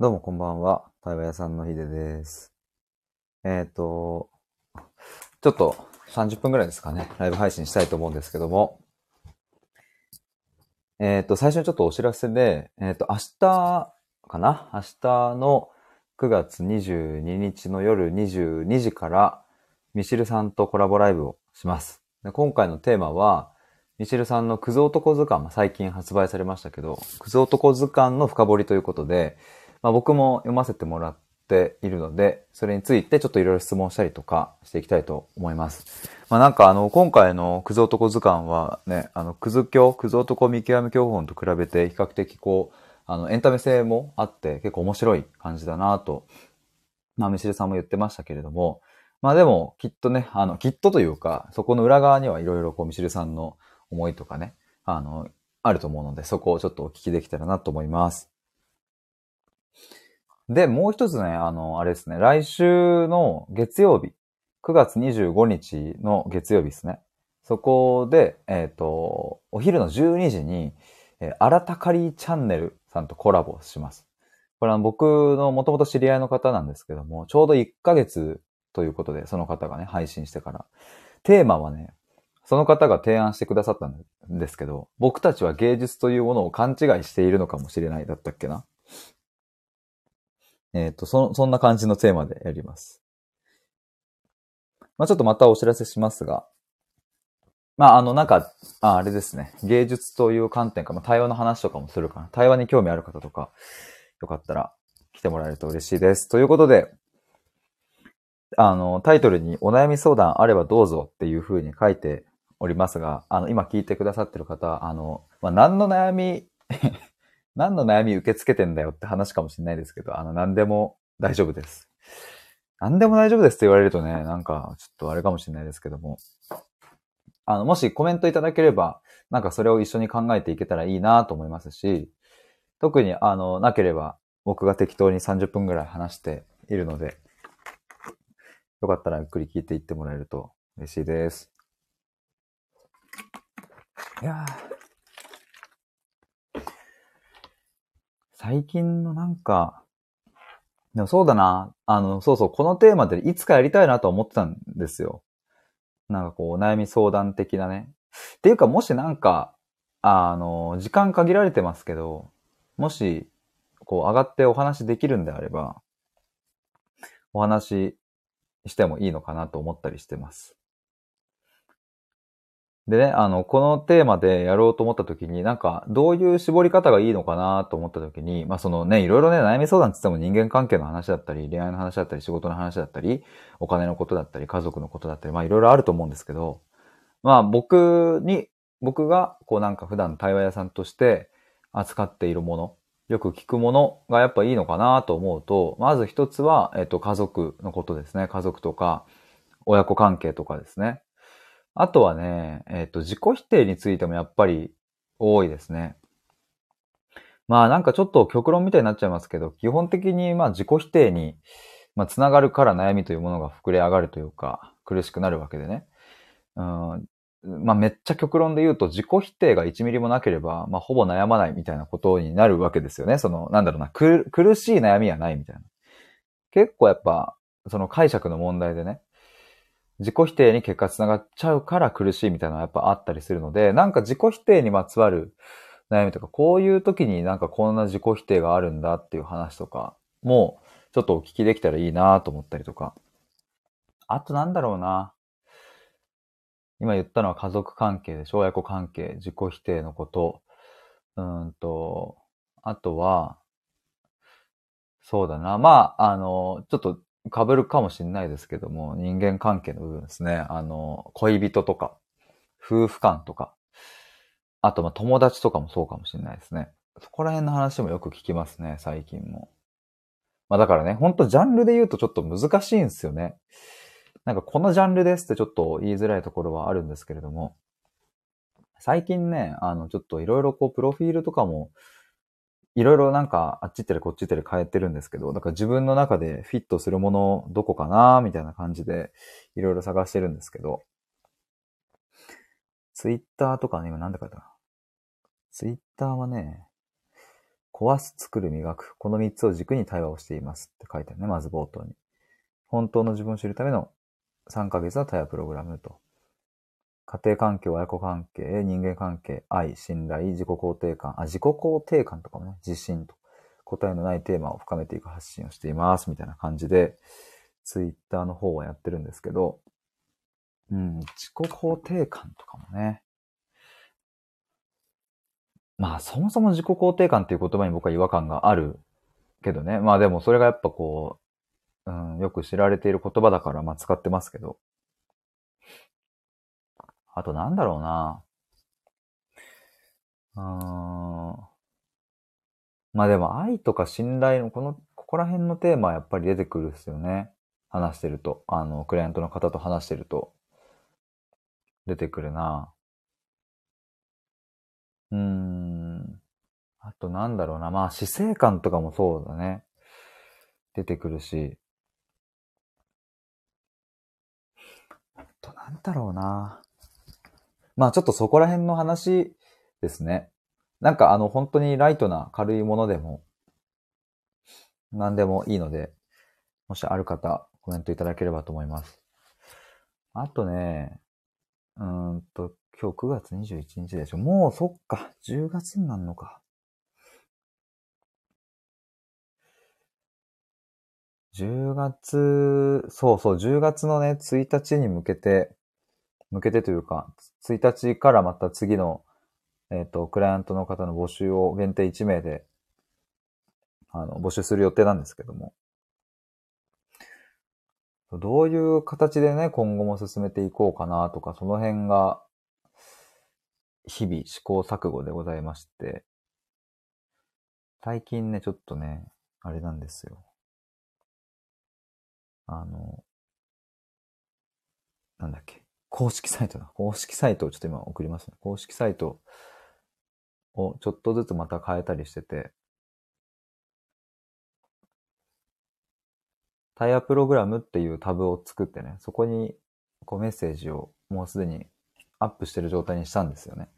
どうもこんばんは。対話屋さんのひでです。えっ、と、ちょっと30分ぐらいですかね、ライブ配信したいと思うんですけども、えっ、と、最初にちょっとお知らせで、えっ、と、明日かな？明日の9月22日の夜22時から、ミシルさんとコラボライブをします。で今回のテーマは、ミシルさんのクズ男図鑑、最近発売されましたけど、クズ男図鑑の深掘りということで、まあ、僕も読ませてもらっているので、それについてちょっといろいろ質問したりとかしていきたいと思います。まあ、なんかあの、今回のクズ男図鑑はね、あの、クズ教、クズ男見極め教本と比べて比較的こう、あの、エンタメ性もあって結構面白い感じだなと、まあ、ミシルさんも言ってましたけれども、まあでも、きっとね、あの、きっとというか、そこの裏側にはいろいろこう、ミシルさんの思いとかね、あの、あると思うので、そこをちょっとお聞きできたらなと思います。で、もう一つね、あの、あれですね、来週の月曜日、9月25日の月曜日ですね。そこで、えっ、と、お昼の12時に、えー、新たかりチャンネルさんとコラボします。これは僕のもともと知り合いの方なんですけども、ちょうど1ヶ月ということで、その方がね、配信してから。テーマはね、その方が提案してくださったんですけど、僕たちは芸術というものを勘違いしているのかもしれないだったっけな。えっ、と、そ、そんな感じのテーマでやります。まあちょっとまたお知らせしますが、まああの、なんか、ああれですね、芸術という観点か、まあ対話の話とかもするかな。対話に興味ある方とか、よかったら来てもらえると嬉しいです。ということで、あの、タイトルにお悩み相談あればどうぞっていう風に書いておりますが、あの、今聞いてくださってる方、あの、まあ、何の悩み、何の悩み受け付けてんだよって話かもしれないですけど、あの、何でも大丈夫です。何でも大丈夫ですって言われるとね、なんか、ちょっとあれかもしれないですけども、あの、もしコメントいただければ、なんかそれを一緒に考えていけたらいいなと思いますし、特に、あの、なければ、僕が適当に30分ぐらい話しているので、よかったらゆっくり聞いていってもらえると嬉しいです。いやー最近のなんか、でもそうだな、あの、そうそう、このテーマでいつかやりたいなと思ってたんですよ。なんかこう、悩み相談的なね。っていうか、もしなんか、あの、時間限られてますけど、もし、こう、上がってお話できるんであれば、お話してもいいのかなと思ったりしてます。でね、あの、このテーマでやろうと思った時に、なんか、どういう絞り方がいいのかなと思った時に、まあそのね、いろいろね、悩み相談って言っても人間関係の話だったり、恋愛の話だったり、仕事の話だったり、お金のことだったり、家族のことだったり、まあいろいろあると思うんですけど、まあ僕に、僕が、こうなんか普段対話屋さんとして扱っているもの、よく聞くものがやっぱいいのかなと思うと、まず一つは、えっと、家族のことですね。家族とか、親子関係とかですね。あとはね、えっと、自己否定についてもやっぱり多いですね。まあなんかちょっと極論みたいになっちゃいますけど、基本的にまあ自己否定に、まあ、つながるから悩みというものが膨れ上がるというか、苦しくなるわけでね。うんまあめっちゃ極論で言うと自己否定が1ミリもなければ、まあほぼ悩まないみたいなことになるわけですよね。その、なんだろうな、苦苦しい悩みはないみたいな。結構やっぱ、その解釈の問題でね、自己否定に結果つながっちゃうから苦しいみたいなのはやっぱあったりするので、なんか自己否定にまつわる悩みとか、こういう時になんかこんな自己否定があるんだっていう話とかも、ちょっとお聞きできたらいいなと思ったりとか。あとなんだろうな。今言ったのは家族関係でしょ親子関係、自己否定のこと。うんと、あとは、そうだな。まあ、あの、ちょっと被るかもしれないですけども、人間関係の部分ですね。あの、恋人とか、夫婦間とか、あと、ま、友達とかもそうかもしれないですね。そこら辺の話もよく聞きますね、最近も。まあ、だからね、ほんとジャンルで言うとちょっと難しいんですよね。なんかこのジャンルですってちょっと言いづらいところはあるんですけれども、最近ね、あの、ちょっといろいろこう、プロフィールとかも、いろいろなんか、あっち行ったりこっち行ったり変えてるんですけど、だから自分の中でフィットするものどこかなみたいな感じで、いろいろ探してるんですけど、ツイッターとかね、今なんで書いたかな。ツイッターはね、壊す、作る、磨く。この3つを軸に対話をしていますって書いてあるね、まず冒頭に。本当の自分を知るための3ヶ月の対話プログラムと。家庭環境、親子関係、人間関係、愛、信頼、自己肯定感、あ、自己肯定感とかもね、自信と。答えのないテーマを深めていく発信をしています、みたいな感じで、ツイッターの方はやってるんですけど、うん、自己肯定感とかもね。まあ、そもそも自己肯定感っていう言葉に僕は違和感があるけどね。まあでもそれがやっぱこう、うん、よく知られている言葉だから、まあ使ってますけど。あとなんだろうな。うーん。まあでも愛とか信頼のこの、ここら辺のテーマはやっぱり出てくるっすよね。話してると。あの、クライアントの方と話してると。出てくるな。うーん。あとなんだろうな。まあ死生観とかもそうだね。出てくるし。あとなんだろうな。まあちょっとそこら辺の話ですね。なんかあの本当にライトな軽いものでも何でもいいので、もしある方コメントいただければと思います。あとね、うんと、今日9月21日でしょ。もうそっか、10月になるのか。10月、そうそう、10月のね、1日に向けて、向けてというか、1日からまた次の、えっ、と、クライアントの方の募集を限定1名で、あの、募集する予定なんですけども。どういう形でね、今後も進めていこうかなとか、その辺が、日々試行錯誤でございまして、最近ね、ちょっとね、あれなんですよ。あの、なんだっけ。公式サイトだ。公式サイトをちょっと今送りますね。公式サイトをちょっとずつまた変えたりしてて、タイヤプログラムっていうタブを作ってね、そこにこうメッセージをもうすでにアップしてる状態にしたんですよね。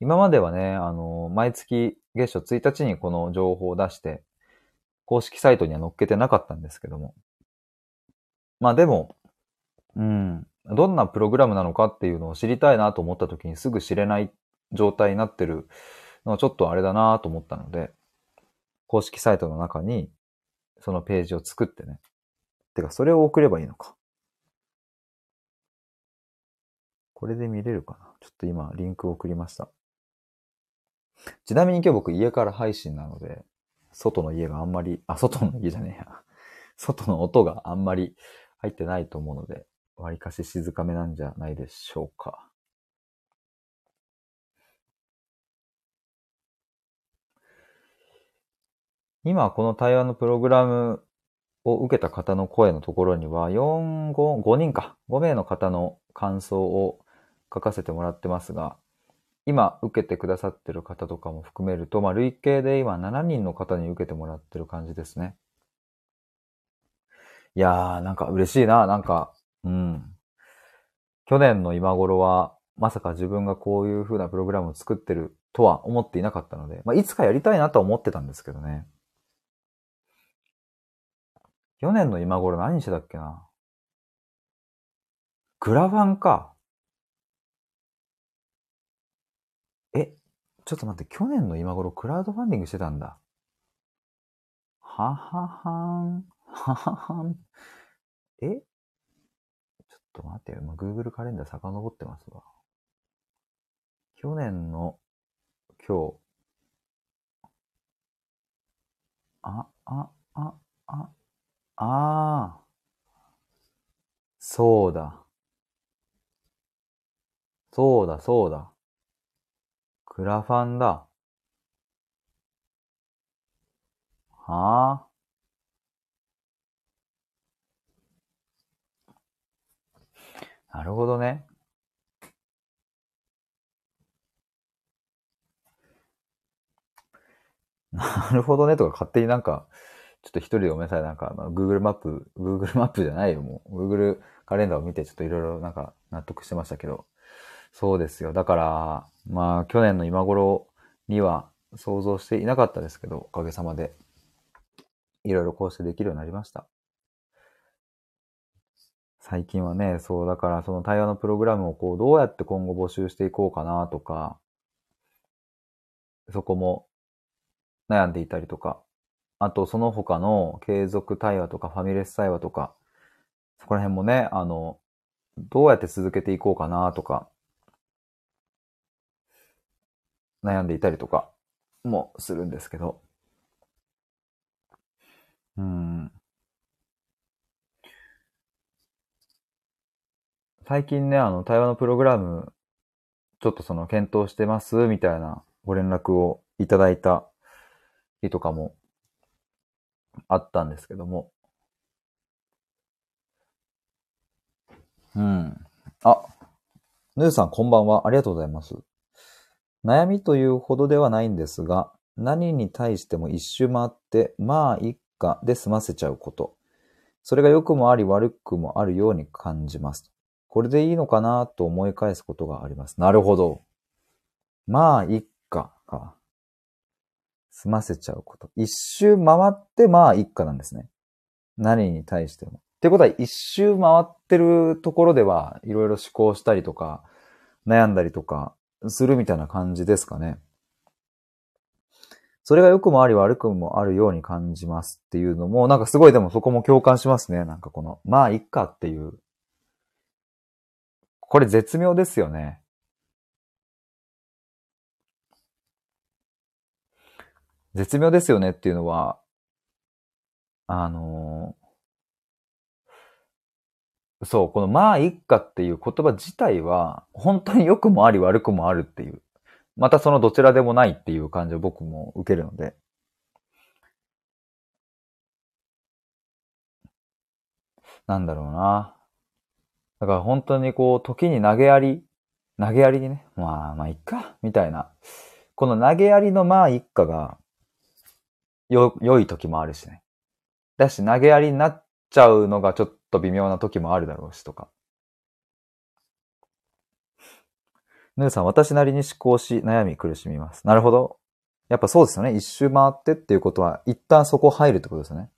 今まではね、あの、毎月月初1日にこの情報を出して、公式サイトには載っけてなかったんですけども。まあでも、うん、どんなプログラムなのかっていうのを知りたいなと思った時にすぐ知れない状態になってるのはちょっとあれだなと思ったので、公式サイトの中にそのページを作ってね。てか、それを送ればいいのか。これで見れるかなちょっと今、リンクを送りました。ちなみに今日僕家から配信なので、外の家があんまり、あ、外の家じゃねえや。外の音があんまり入ってないと思うので、割かし静かめなんじゃないでしょうか。今この対話のプログラムを受けた方の声のところには、4、5、5人か、5名の方の感想を書かせてもらってますが、今受けてくださってる方とかも含めると、まあ、累計で今7人の方に受けてもらってる感じですね。いやー、なんか嬉しいな、なんか、うん。去年の今頃は、まさか自分がこういう風なプログラムを作ってるとは思っていなかったので、まあ、いつかやりたいなとは思ってたんですけどね。去年の今頃何してたっけなクラファンか。え、ちょっと待って、去年の今頃クラウドファンディングしてたんだ。はははん、はははん。え？と待ってよ。今 Google カレンダー遡ってますわ。去年の今日。あ、あ、あ、あ、ああ、そうだ。そうだ、そうだ。クラファンだ。はあ？なるほどね。なるほどねとか勝手になんかちょっと一人でごめんなさい。なんか、Google マップ、Google マップじゃないよ、もう。Google カレンダーを見て、ちょっといろいろなんか納得してましたけど。そうですよ。だから、まあ、去年の今頃には、想像していなかったですけど、おかげさまで、いろいろこうしてできるようになりました。最近はね、そう、だからその対話のプログラムをこう、どうやって今後募集していこうかなとか、そこも悩んでいたりとか、あとその他の継続対話とかファミレス対話とか、そこら辺もね、あの、どうやって続けていこうかなとか、悩んでいたりとかもするんですけど。うん。最近ね、あの、対話のプログラム、ちょっとその、検討してます、みたいなご連絡をいただいた日とかもあったんですけども。うん。あ、ヌーさんこんばんは。ありがとうございます。悩みというほどではないんですが、何に対しても一周回って、まあ一家で済ませちゃうこと。それが良くもあり悪くもあるように感じます。これでいいのかなと思い返すことがあります。なるほど。まあ一家か。か済ませちゃうこと。一周回ってまあ一家なんですね。何に対しても。ってことは一周回ってるところではいろいろ思考したりとか、悩んだりとか、するみたいな感じですかね。それが良くもあり悪くもあるように感じますっていうのも、なんかすごいでもそこも共感しますね。なんかこの、まあ、いっかっていう。これ絶妙ですよね。絶妙ですよねっていうのは、あのそう、このまあ一家っていう言葉自体は、本当に良くもあり悪くもあるっていう。またそのどちらでもないっていう感じを僕も受けるので。なんだろうな。だから本当にこう、時に投げやり、投げやりにね、まあまあいっか、みたいな。この投げやりのまあ一家が、よ、良い時もあるしね。だし投げやりになっちゃうのがちょっと微妙な時もあるだろうしとか。ヌーさん、私なりに思考し、悩み苦しみます。なるほど。やっぱそうですよね。一周回ってっていうことは、一旦そこ入るってことですよね。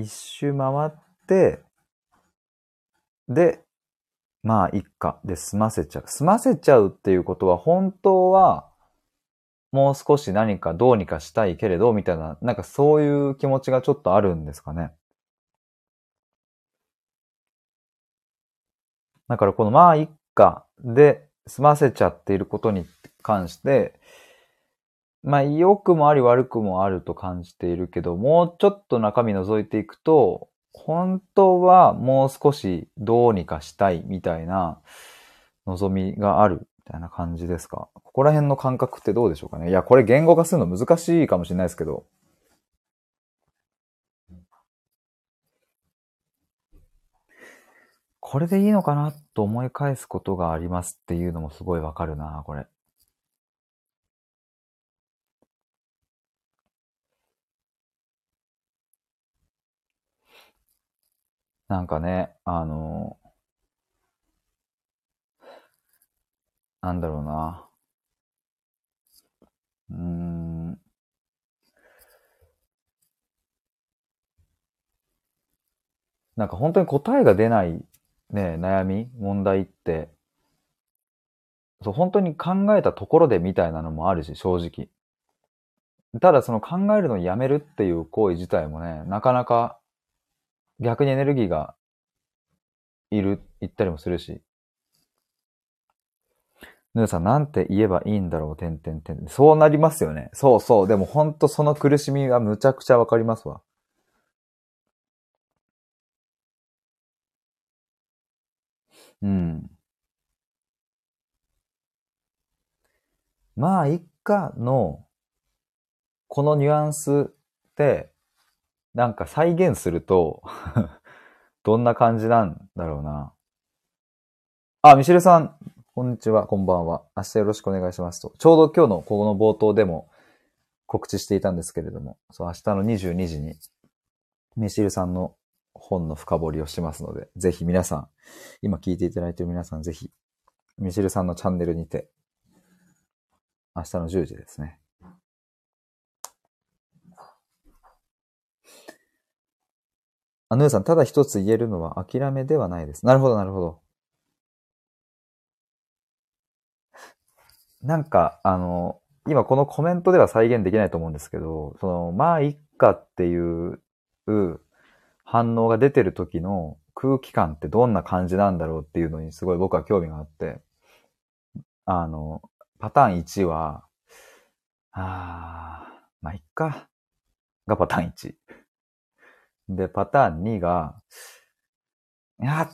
一周回って、で、まあ、一家で済ませちゃう。済ませちゃうっていうことは、本当は、もう少し何かどうにかしたいけれど、みたいな、なんかそういう気持ちがちょっとあるんですかね。だからこのまあ一家で済ませちゃっていることに関して、まあ良くもあり悪くもあると感じているけど、もうちょっと中身覗いていくと、本当はもう少しどうにかしたいみたいな望みがあるみたいな感じですか？ここら辺の感覚ってどうでしょうかね？いや、これ言語化するの難しいかもしれないですけど。これでいいのかなと思い返すことがありますっていうのもすごいわかるな、これ。なんかね、あの、なんだろうな。うーん。なんか本当に答えが出ないね、悩み、問題って、そう、本当に考えたところでみたいなのもあるし、正直。ただその考えるのをやめるっていう行為自体もね、なかなか逆にエネルギーがいる、いったりもするし。ヌーさん、なんて言えばいいんだろう、てんてんてん。そうなりますよね。そうそう。でも本当その苦しみがむちゃくちゃわかりますわ。うん。まあ、一家の、このニュアンスって、なんか再現すると どんな感じなんだろうな。あ、ミシルさん、こんにちは、こんばんは。明日よろしくお願いしますと。ちょうど今日のこの冒頭でも告知していたんですけれども、そう、明日の22時に、ミシルさんの本の深掘りをしますので、ぜひ皆さん、今聞いていただいている皆さん、ぜひ、ミシルさんのチャンネルにて、明日の10時ですね。あ、ぬーさん、ただ一つ言えるのは諦めではないです。なるほど、なるほど。なんか、あの、今このコメントでは再現できないと思うんですけど、その、まあ、いっかっていう反応が出てる時の空気感ってどんな感じなんだろうっていうのにすごい僕は興味があって、あの、パターン1は、あー、まあ、いっか。がパターン1。で、パターン2が、いや、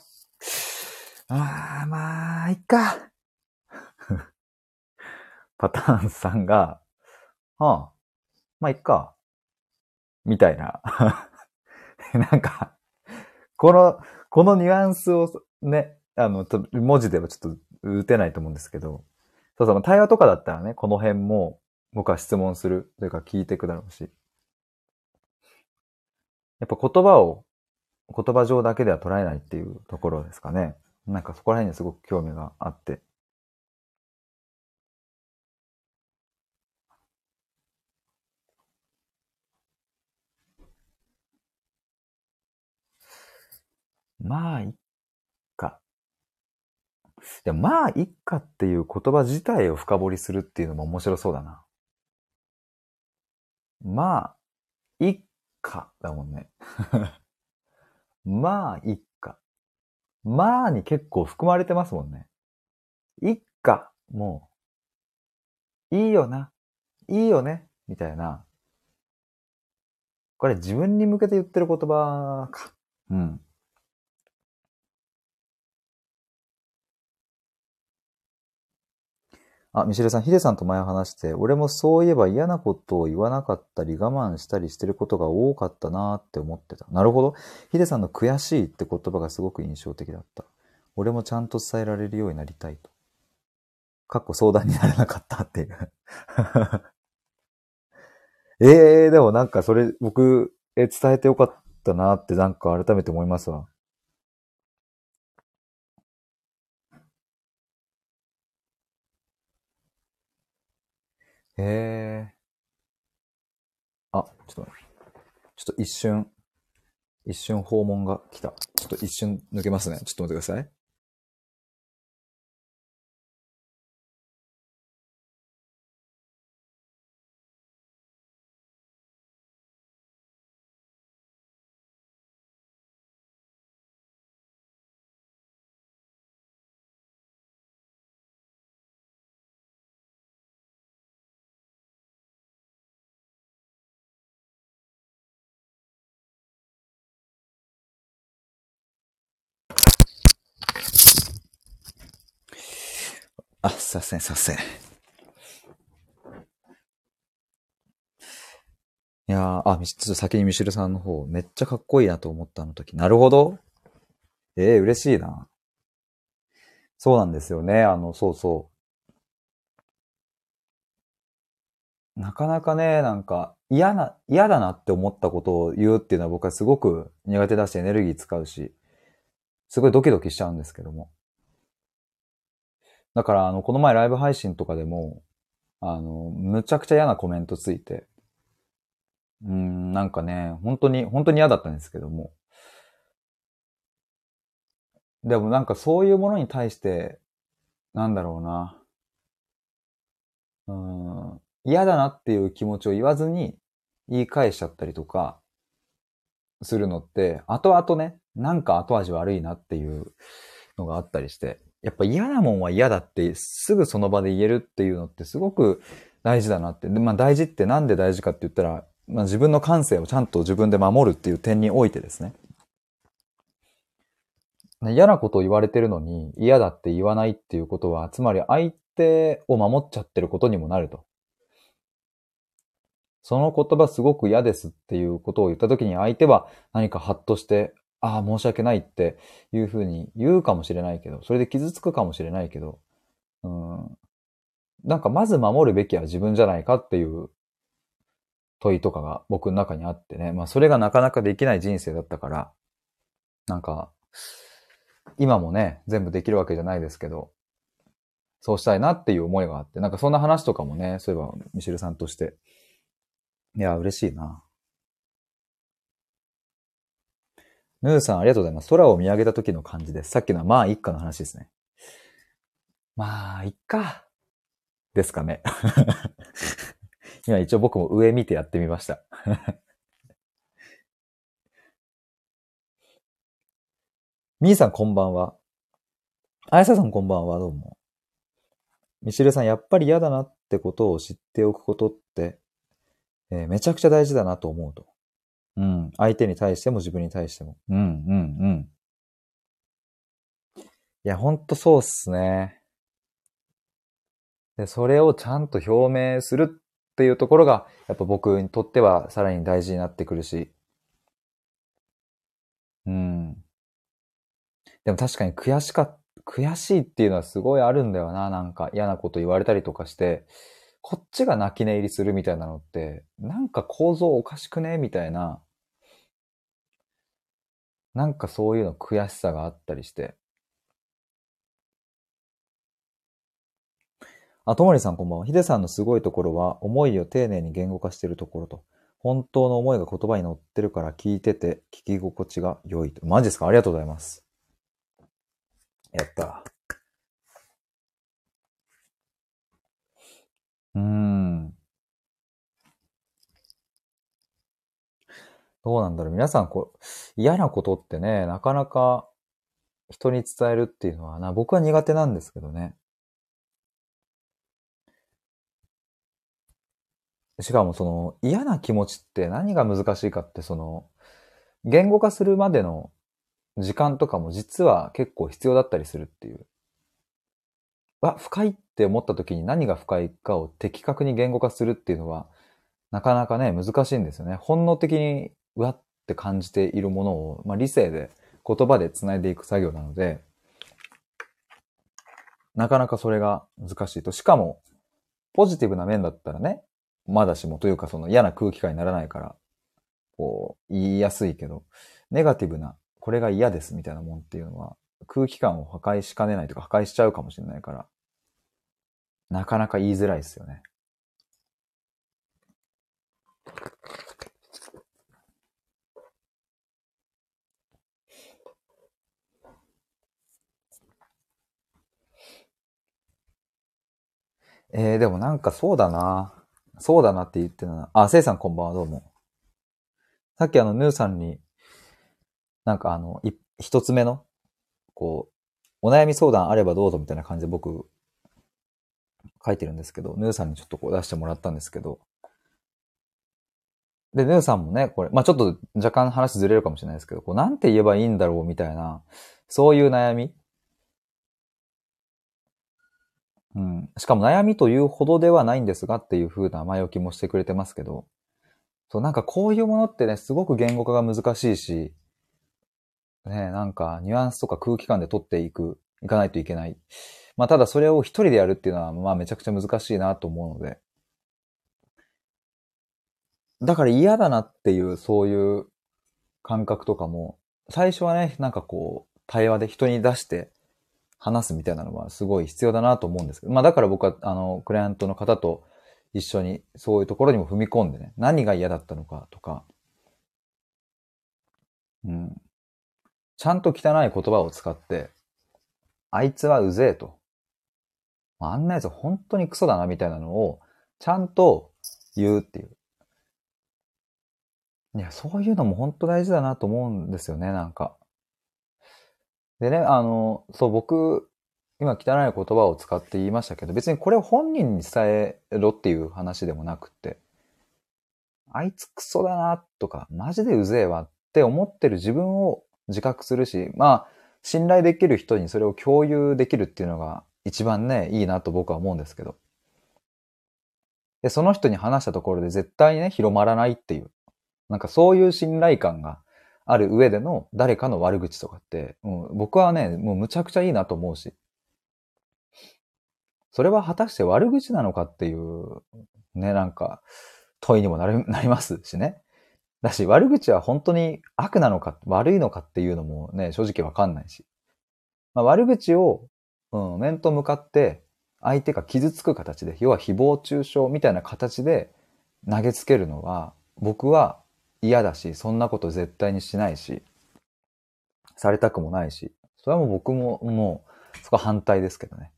あ、まあ、いっか。パターン3が、はあ、まあ、いっか。みたいな。なんか、この、このニュアンスをね、あの、文字ではちょっと打てないと思うんですけど、そうそう、対話とかだったらね、この辺も僕は質問するというか聞いてくだろうし。やっぱ言葉を言葉上だけでは捉えないっていうところですかね。なんかそこら辺にすごく興味があって。まあ、いっか。でも、まあ、いっかっていう言葉自体を深掘りするっていうのも面白そうだな。まあ、いっかだもんね。まあ、いっか。まあに結構含まれてますもんね。いっか、もう、いいよな、いいよね、みたいな。これ自分に向けて言ってる言葉か。うん。あ、ミシェルさん、ヒデさんと前話して、俺もそういえば嫌なことを言わなかったり我慢したりしてることが多かったなって思ってた。なるほど。ヒデさんの悔しいって言葉がすごく印象的だった。俺もちゃんと伝えられるようになりたいと。かっこ相談にならなかったっていうえ えー、でもなんかそれ僕、え、伝えてよかったなってなんか改めて思いますわ。へえ。あ、ちょっと、ちょっと一瞬、一瞬訪問が来た。ちょっと一瞬抜けますね。ちょっと待ってください。あ、させん、させん。いやー、あ、ちょっと先にミシルさんの方、めっちゃかっこいいなと思ったの時。なるほど。ええー、嬉しいな。そうなんですよね。あの、そうそう。なかなかね、なんか、嫌な、嫌だなって思ったことを言うっていうのは僕はすごく苦手だし、エネルギー使うし、すごいドキドキしちゃうんですけども。だから、あの、この前ライブ配信とかでも、あの、むちゃくちゃ嫌なコメントついて、うん、なんかね、本当に、本当に嫌だったんですけども。でもなんかそういうものに対して、なんだろうな。うん、嫌だなっていう気持ちを言わずに言い返しちゃったりとか、するのって、後々ね、なんか後味悪いなっていうのがあったりして、やっぱ嫌なもんは嫌だってすぐその場で言えるっていうのってすごく大事だなって。で、まあ大事ってなんで大事かって言ったら、まあ自分の感性をちゃんと自分で守るっていう点においてですね。嫌なことを言われてるのに嫌だって言わないっていうことは、つまり相手を守っちゃってることにもなると。その言葉すごく嫌ですっていうことを言った時に相手は何かハッとして、ああ、申し訳ないっていうふうに言うかもしれないけど、それで傷つくかもしれないけど、うん、なんかまず守るべきは自分じゃないかっていう問いとかが僕の中にあってね、まあそれがなかなかできない人生だったから、なんか、今もね、全部できるわけじゃないですけど、そうしたいなっていう思いがあって、なんかそんな話とかもね、そういえばミシェルさんとして。いや、嬉しいな。ヌーさん、ありがとうございます。空を見上げた時の感じです。さっきのはまあ一家の話ですね。まあ、いっか。ですかね。今一応僕も上見てやってみました。みーさんこんばんは。あやささんこんばんは、どうも。ミシルさん、やっぱり嫌だなってことを知っておくことって、えー、めちゃくちゃ大事だなと思うと。うん。相手に対しても自分に対しても。うん、うん、うん。いや、ほんとそうっすね。で、それをちゃんと表明するっていうところが、やっぱ僕にとってはさらに大事になってくるし。うん。でも確かに悔しか悔しいっていうのはすごいあるんだよな。なんか嫌なこと言われたりとかして、こっちが泣き寝入りするみたいなのって、なんか構造おかしくね？みたいな。なんかそういうの悔しさがあったりして。あ、ともりさんこんばんは。ヒデさんのすごいところは、思いを丁寧に言語化しているところと、本当の思いが言葉に乗ってるから聞いてて、聞き心地が良いと。マジですか？ありがとうございます。やった。うん。どうなんだろう。皆さん、こう、嫌なことってね、なかなか人に伝えるっていうのはな、僕は苦手なんですけどね。しかもその嫌な気持ちって何が難しいかってその言語化するまでの時間とかも実は結構必要だったりするっていう。わ、深いって思った時に何が深いかを的確に言語化するっていうのは、なかなかね、難しいんですよね。本能的に、うわって感じているものを、まあ、理性で、言葉で繋いでいく作業なので、なかなかそれが難しいと。しかも、ポジティブな面だったらね、まだしもというかその嫌な空気感にならないから、こう、言いやすいけど、ネガティブなこれが嫌ですみたいなもんっていうのは、空気感を破壊しかねないとか破壊しちゃうかもしれないから、なかなか言いづらいですよね。えー、でもなんかそうだな。そうだなって言ってたな。あ、せいさんこんばんはどうも。さっきあの、ヌーさんになんかあの、一つ目の、こう、お悩み相談あればどうぞみたいな感じで僕、書いてるんですけど、ヌーさんにちょっとこう出してもらったんですけど、で、ヌーさんもね、これ、まあちょっと若干話ずれるかもしれないですけど、こう、なんて言えばいいんだろうみたいな、そういう悩みうん。しかも悩みというほどではないんですがっていう風な前置きもしてくれてますけど、そう、なんかこういうものってね、すごく言語化が難しいし、ね、なんかニュアンスとか空気感で取っていく、いかないといけない。まあただそれを一人でやるっていうのは、まあめちゃくちゃ難しいなと思うので。だから嫌だなっていうそういう感覚とかも、最初はね、なんかこう、対話で人に出して話すみたいなのはすごい必要だなと思うんですけど、まあだから僕は、あの、クライアントの方と一緒にそういうところにも踏み込んでね、何が嫌だったのかとか、うん。ちゃんと汚い言葉を使って、あいつはうぜえと。あんなやつ本当にクソだなみたいなのを、ちゃんと言うっていう。いや、そういうのも本当大事だなと思うんですよね、なんか。でね、あの、そう、僕、今汚い言葉を使って言いましたけど、別にこれを本人に伝えろっていう話でもなくって、あいつクソだなとか、マジでうぜえわって思ってる自分を自覚するし、まあ、信頼できる人にそれを共有できるっていうのが一番ね、いいなと僕は思うんですけど。で、その人に話したところで絶対にね、広まらないっていう。なんかそういう信頼感がある上での誰かの悪口とかって、もう僕はね、もうむちゃくちゃいいなと思うし。それは果たして悪口なのかっていう、ね、なんか問いにもなり なりますしね。だし、悪口は本当に悪なのか、悪いのかっていうのもね、正直わかんないし。まあ、悪口を、うん、面と向かって、相手が傷つく形で、要は誹謗中傷みたいな形で投げつけるのは、僕は嫌だし、そんなこと絶対にしないし、されたくもないし、それはもう僕ももう、そこは反対ですけどね。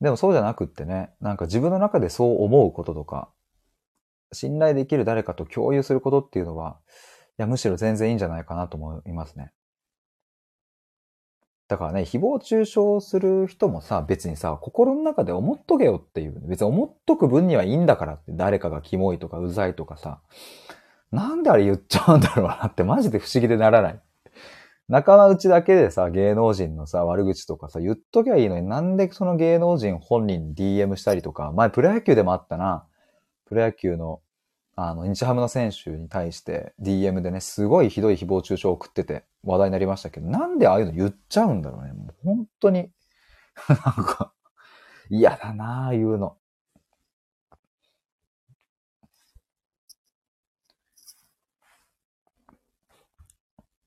でもそうじゃなくってね、なんか自分の中でそう思うこととか、信頼できる誰かと共有することっていうのは、や、むしろ全然いいんじゃないかなと思いますね。だからね、誹謗中傷する人もさ、別にさ、心の中で思っとけよっていう。別に思っとく分にはいいんだからって、誰かがキモいとかうざいとかさ、なんであれ言っちゃうんだろうなってマジで不思議でならない。仲間内だけでさ、芸能人のさ、悪口とかさ、言っときゃいいのになんでその芸能人本人に DM したりとか、前プロ野球でもあったな。プロ野球の、あの、日ハムの選手に対して DM でね、すごいひどい誹謗中傷を送ってて話題になりましたけど、なんでああいうの言っちゃうんだろうね。もう本当に、なんか、嫌だなあ言うの。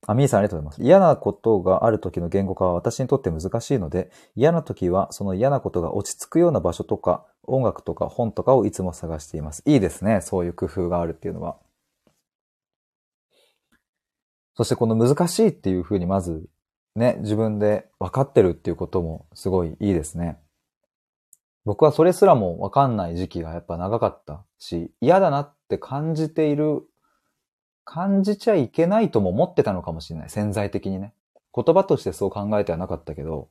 あ、みーさんありがとうございます。嫌なことがある時の言語化は私にとって難しいので、嫌な時はその嫌なことが落ち着くような場所とか、音楽とか本とかをいつも探しています。いいですね。そういう工夫があるっていうのは。そしてこの難しいっていうふうにまずね、自分で分かってるっていうこともすごいいいですね。僕はそれすらも分かんない時期がやっぱ長かったし、嫌だなって感じている感じちゃいけないとも思ってたのかもしれない。潜在的にね。言葉としてそう考えてはなかったけど、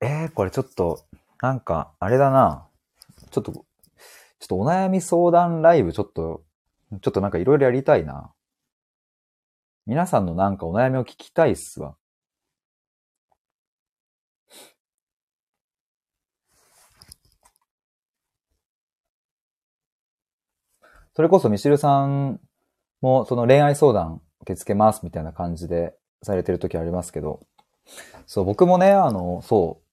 えー、これちょっと、なんか、あれだな。ちょっと、ちょっとお悩み相談ライブちょっと、ちょっとなんかいろいろやりたいな。皆さんのなんかお悩みを聞きたいっすわ。それこそミシルさんもその恋愛相談受け付けますみたいな感じでされてる時ありますけど、そう、僕もね、あの、そう、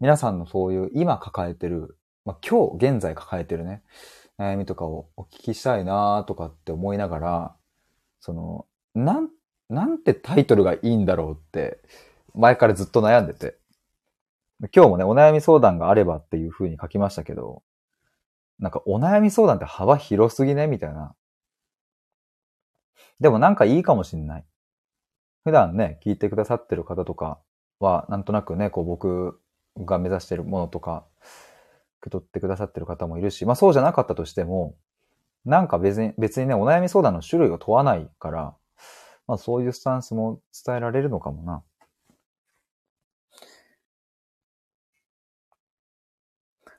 皆さんのそういう今抱えてる、まあ、今日現在抱えてるね、悩みとかをお聞きしたいなとかって思いながら、その、なん、なんてタイトルがいいんだろうって、前からずっと悩んでて。今日もね、お悩み相談があればっていう風に書きましたけど、なんかお悩み相談って幅広すぎねみたいな。でもなんかいいかもしんない。普段ね、聞いてくださってる方とかは、なんとなくね、こう僕が目指してるものとか、受け取ってくださってる方もいるし、まあそうじゃなかったとしても、なんか別に、別にね、お悩み相談の種類を問わないから、まあそういうスタンスも伝えられるのかもな。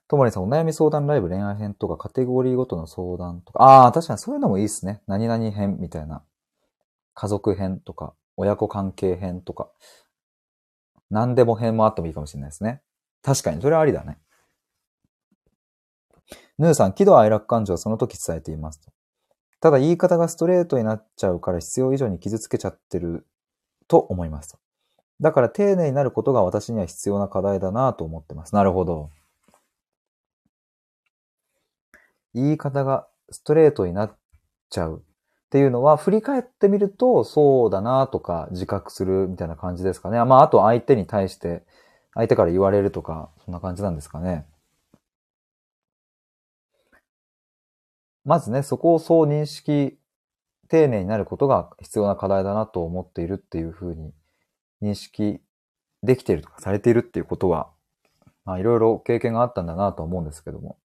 ともりさん、お悩み相談ライブ恋愛編とかカテゴリーごとの相談とか。ああ、確かにそういうのもいいですね。何々編みたいな。家族編とか、親子関係編とか。何でも編もあってもいいかもしれないですね。確かに、それはありだね。ヌーさん、喜怒哀楽感情はその時伝えていますと。ただ言い方がストレートになっちゃうから必要以上に傷つけちゃってると思います。だから丁寧になることが私には必要な課題だなと思ってます。なるほど。言い方がストレートになっちゃうっていうのは振り返ってみるとそうだなとか自覚するみたいな感じですかね。まああと相手に対して相手から言われるとかそんな感じなんですかね。まずね、そこをそう認識、丁寧になることが必要な課題だなと思っているっていうふうに認識できているとかされているっていうことは、まあいろいろ経験があったんだなと思うんですけども。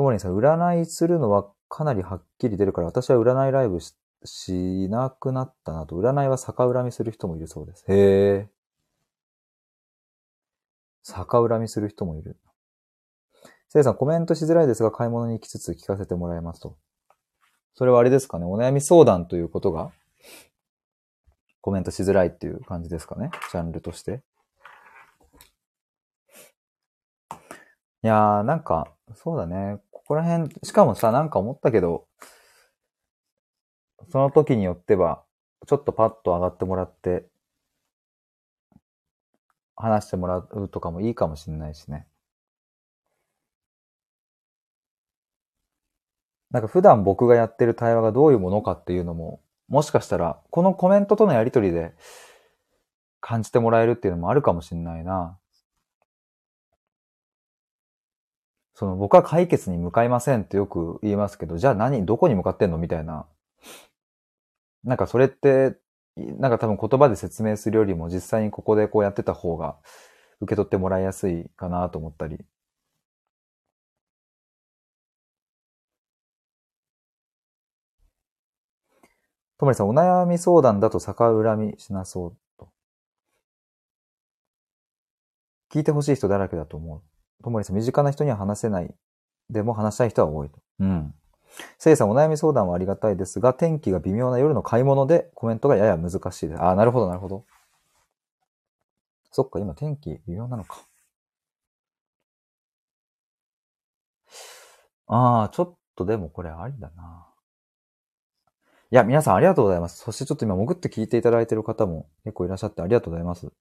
ともりんさ、占いするのはかなりはっきり出るから、私は占いライブししなくなったなと。占いは逆恨みする人もいるそうです。へえ。逆恨みする人もいる。せいさん、コメントしづらいですが、買い物に行きつつ聞かせてもらえますと。それはあれですかねお悩み相談ということが、コメントしづらいっていう感じですかねジャンルとして。いやー、なんか、そうだね。こら辺、しかもさ、なんか思ったけど、その時によっては、ちょっとパッと上がってもらって、話してもらうとかもいいかもしれないしね。なんか普段僕がやってる対話がどういうものかっていうのも、もしかしたら、このコメントとのやりとりで感じてもらえるっていうのもあるかもしれないな。その僕は解決に向かいませんってよく言いますけど、じゃあ何、どこに向かってんのみたいな。なんかそれって、なんか多分言葉で説明するよりも実際にここでこうやってた方が受け取ってもらいやすいかなと思ったり。ともりさん、お悩み相談だと逆恨みしなそうと。聞いてほしい人だらけだと思う。ともりさん、身近な人には話せない。でも話したい人は多いと。うん。せいさん、お悩み相談はありがたいですが、天気が微妙な夜の買い物でコメントがやや難しいです。ああ、なるほど、なるほど。そっか、今天気微妙なのか。ああ、ちょっとでもこれありだな。いや、皆さんありがとうございます。そしてちょっと今潜って聞いていただいている方も結構いらっしゃってありがとうございます。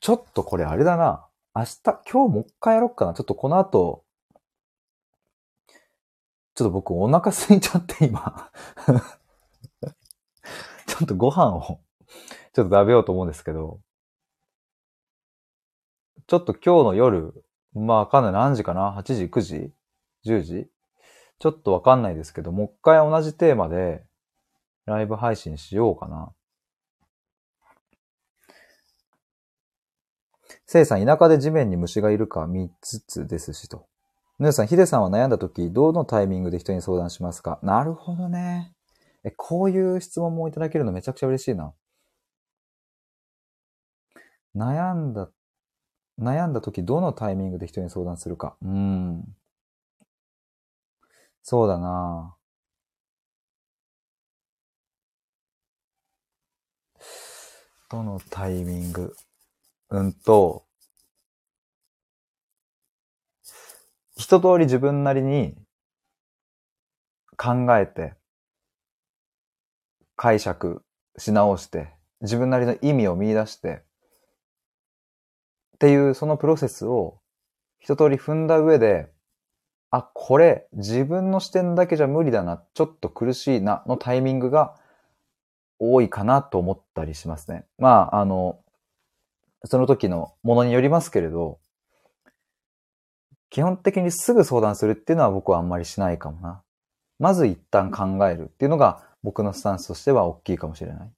ちょっとこれあれだな。明日、今日もう一回やろっかな。ちょっとこの後、ちょっと僕お腹空いちゃって今 ちょっとご飯をちょっと食べようと思うんですけど、ちょっと今日の夜、まあわかんない。何時かな ?8 時、9時 ?10 時？ちょっとわかんないですけど、もう一回同じテーマでライブ配信しようかな。せいさん、田舎で地面に虫がいるか見つつですしと。ぬーさん、ヒデさんは悩んだ時、どのタイミングで人に相談しますか？なるほどね。え、こういう質問もいただけるのめちゃくちゃ嬉しいな。悩んだ、悩んだ時、どのタイミングで人に相談するか？うん。そうだなどのタイミング？うんと、一通り自分なりに考えて、解釈し直して、自分なりの意味を見出して、っていうそのプロセスを一通り踏んだ上で、あ、これ自分の視点だけじゃ無理だな、ちょっと苦しいなのタイミングが多いかなと思ったりしますね。まあ、あの、その時のものによりますけれど、基本的にすぐ相談するっていうのは僕はあんまりしないかもな。まず一旦考えるっていうのが僕のスタンスとしては大きいかもしれない。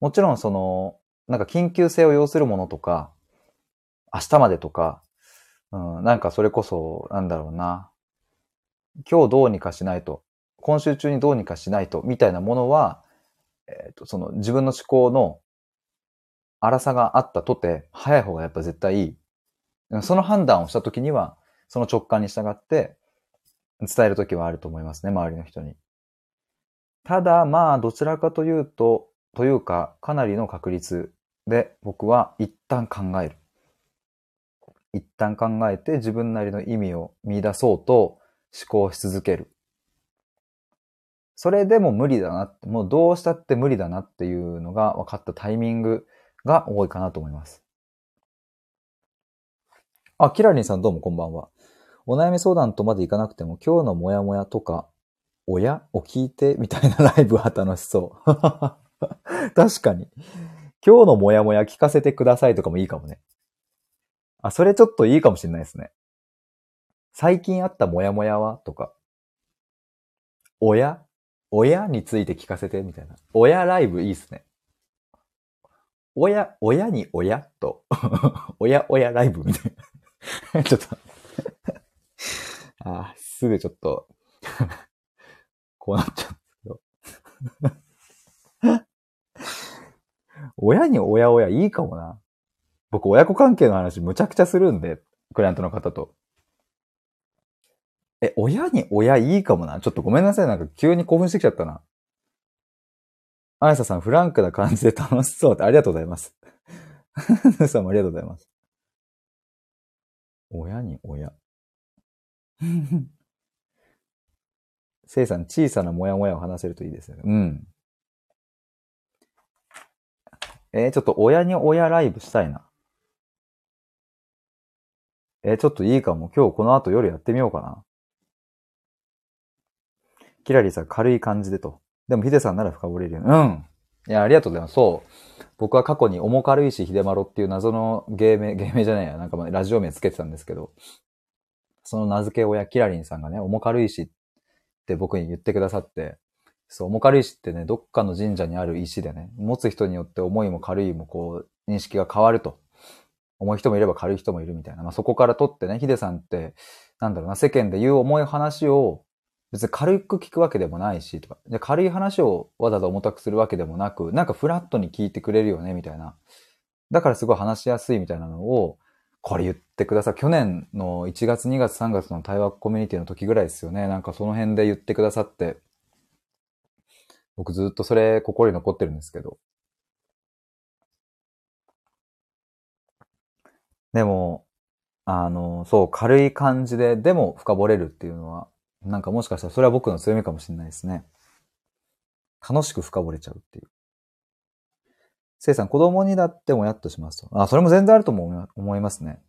もちろんその、なんか緊急性を要するものとか、明日までとか、うん、なんかそれこそ、なんだろうな。今日どうにかしないと、今週中にどうにかしないと、みたいなものは、えっ、ー、と、その自分の思考の荒さがあったとて、早い方がやっぱ絶対いい。その判断をした時には、その直感に従って伝える時はあると思いますね、周りの人に。ただ、まあ、どちらかというと、というか、かなりの確率で僕は一旦考える。一旦考えて自分なりの意味を見出そうと思考し続ける。それでも無理だなって、もうどうしたって無理だなっていうのが分かったタイミングが多いかなと思います。あ、キラリンさんどうもこんばんは。お悩み相談とまでいかなくても今日のモヤモヤとか、親を聞いてみたいなライブは楽しそう。確かに。今日のモヤモヤ聞かせてくださいとかもいいかもね。あ、それちょっといいかもしれないですね。最近あったモヤモヤはとか、親親について聞かせてみたいな。親ライブいいっすね。親、親に親と、親親ライブみたいな。ちょっとあ、すぐちょっと こうなっちゃうんですけど親に親親いいかもな。僕、親子関係の話むちゃくちゃするんで、クライアントの方と。え、親に親いいかもな。ちょっとごめんなさい。なんか急に興奮してきちゃったな。あやささん、フランクな感じで楽しそうってありがとうございます。ぬさんもありがとうございます。親に親。せいさん、小さなモヤモヤを話せるといいですよね。うん。えー、ちょっと親に親ライブしたいな。えー、ちょっといいかも。今日この後夜やってみようかな。キラリさん、軽い感じでと。でもヒデさんなら深掘れるよ。うん。いや、ありがとうございます。そう。僕は過去に重軽石秀丸っていう謎の芸名、芸名じゃないや、なんかラジオ名つけてたんですけど、その名付け親キラリンさんがね、重軽石って僕に言ってくださって、そう、重軽石ってね、どっかの神社にある石でね、持つ人によって重いも軽いもこう、認識が変わると。重い人もいれば軽い人もいるみたいな。まあ、そこから取ってね、ヒデさんって、なんだろうな、世間で言う重い話を別に軽く聞くわけでもないし、とか、で軽い話をわざわざ重たくするわけでもなく、なんかフラットに聞いてくれるよね、みたいな。だからすごい話しやすいみたいなのを、これ言ってください。去年の1月、2月、3月の対話コミュニティの時ぐらいですよね。なんかその辺で言ってくださって、僕ずっとそれ心に残ってるんですけど。でも、あの、そう、軽い感じで、でも深掘れるっていうのは、なんかもしかしたらそれは僕の強みかもしれないですね。楽しく深掘れちゃうっていう。せいさん、子供にだってもやっとしますと。あ、それも全然あるとも思いますね。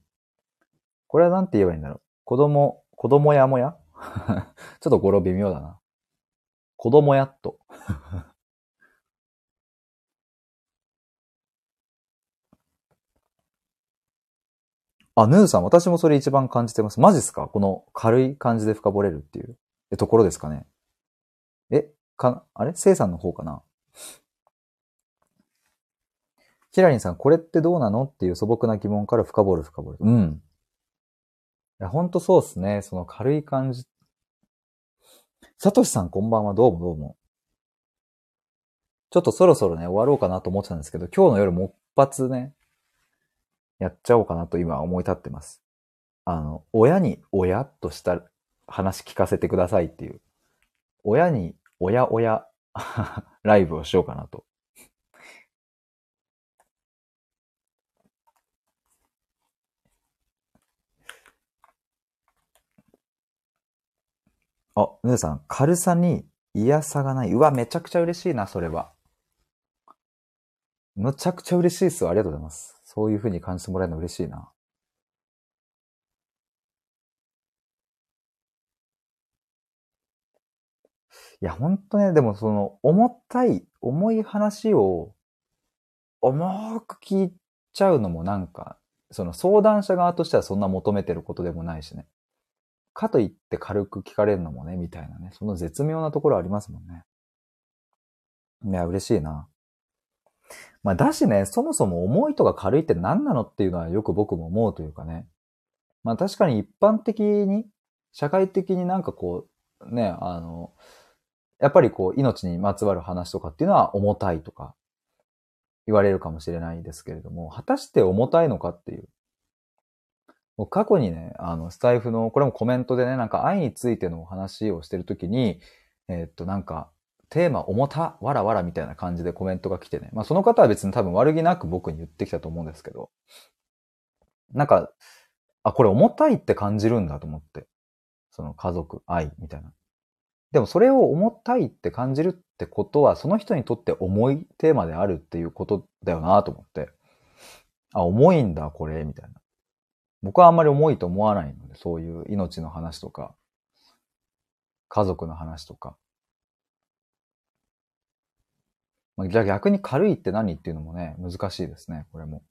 これはなんて言えばいいんだろう。子供、子供やもや？ちょっと語呂微妙だな。子供やっと。あ、ヌーさん、私もそれ一番感じてます。マジっすか？この軽い感じで深掘れるっていうところですかね？え、か、あれ？セイさんの方かな？ヒラリンさん、これってどうなの？っていう素朴な疑問から深掘る深掘る。うん。いや、ほんとそうっすね。その軽い感じ。サトシさんこんばんは。どうもどうも。ちょっとそろそろね、終わろうかなと思ってたんですけど、今日の夜もっぱつね、やっちゃおうかなと今思い立ってます。あの、親に親とした話聞かせてくださいっていう。親に親親 ライブをしようかなと。あ、皆さん、軽さに嫌さがない。うわ、めちゃくちゃ嬉しいな、それは。むちゃくちゃ嬉しいっすよ。ありがとうございます。そういう風に感じてもらえるの嬉しいな。いや、ほんとね、でもその、重たい、重い話を、重く聞いちゃうのもなんか、その相談者側としてはそんな求めてることでもないしね。かといって軽く聞かれるのもね、みたいなね。その絶妙なところありますもんね。いや、嬉しいな。まあ、だしね、そもそも重いとか軽いって何なのっていうのはよく僕も思うというかね。まあ確かに一般的に、社会的になんかこう、ね、あの、やっぱりこう、命にまつわる話とかっていうのは重たいとか言われるかもしれないですけれども、果たして重たいのかっていう。もう過去にね、あの、スタイフの、これもコメントでね、なんか愛についてのお話をしてるときに、えー、っと、なんか、テーマ重た、わらわらみたいな感じでコメントが来てね。まあその方は別に多分悪気なく僕に言ってきたと思うんですけど。なんか、あ、これ重たいって感じるんだと思って。その家族、愛みたいな。でもそれを重たいって感じるってことは、その人にとって重いテーマであるっていうことだよなと思って。あ、重いんだ、これ、みたいな。僕はあんまり重いと思わないので、そういう命の話とか、家族の話とか。まあ、じゃあ逆に軽いって何っていうのもね、難しいですね、これも。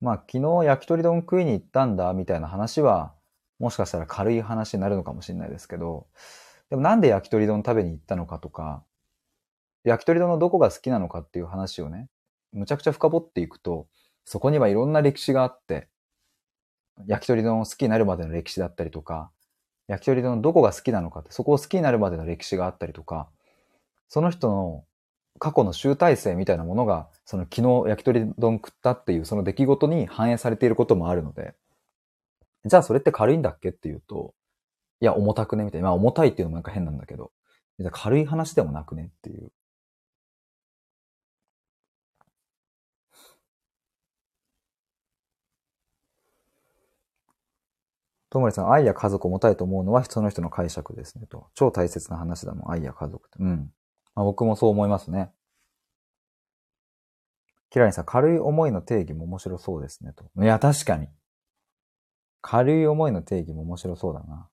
まあ昨日焼き鳥丼食いに行ったんだみたいな話は、もしかしたら軽い話になるのかもしれないですけど、でもなんで焼き鳥丼食べに行ったのかとか、焼き鳥丼のどこが好きなのかっていう話をね、むちゃくちゃ深掘っていくと、そこにはいろんな歴史があって、焼き鳥丼を好きになるまでの歴史だったりとか、焼き鳥丼のどこが好きなのかって、そこを好きになるまでの歴史があったりとか、その人の過去の集大成みたいなものが、その昨日焼き鳥丼食ったっていうその出来事に反映されていることもあるので、じゃあそれって軽いんだっけっていうと、いや、重たくねみたいな。まあ重たいっていうのもなんか変なんだけど、軽い話でもなくねっていう。ともりさん、愛や家族重たいと思うのは人の人の解釈ですね。と。超大切な話だもん、愛や家族って。うん。まあ、僕もそう思いますね。キラリンさん、軽い思いの定義も面白そうですね。と。いや、確かに。軽い思いの定義も面白そうだな。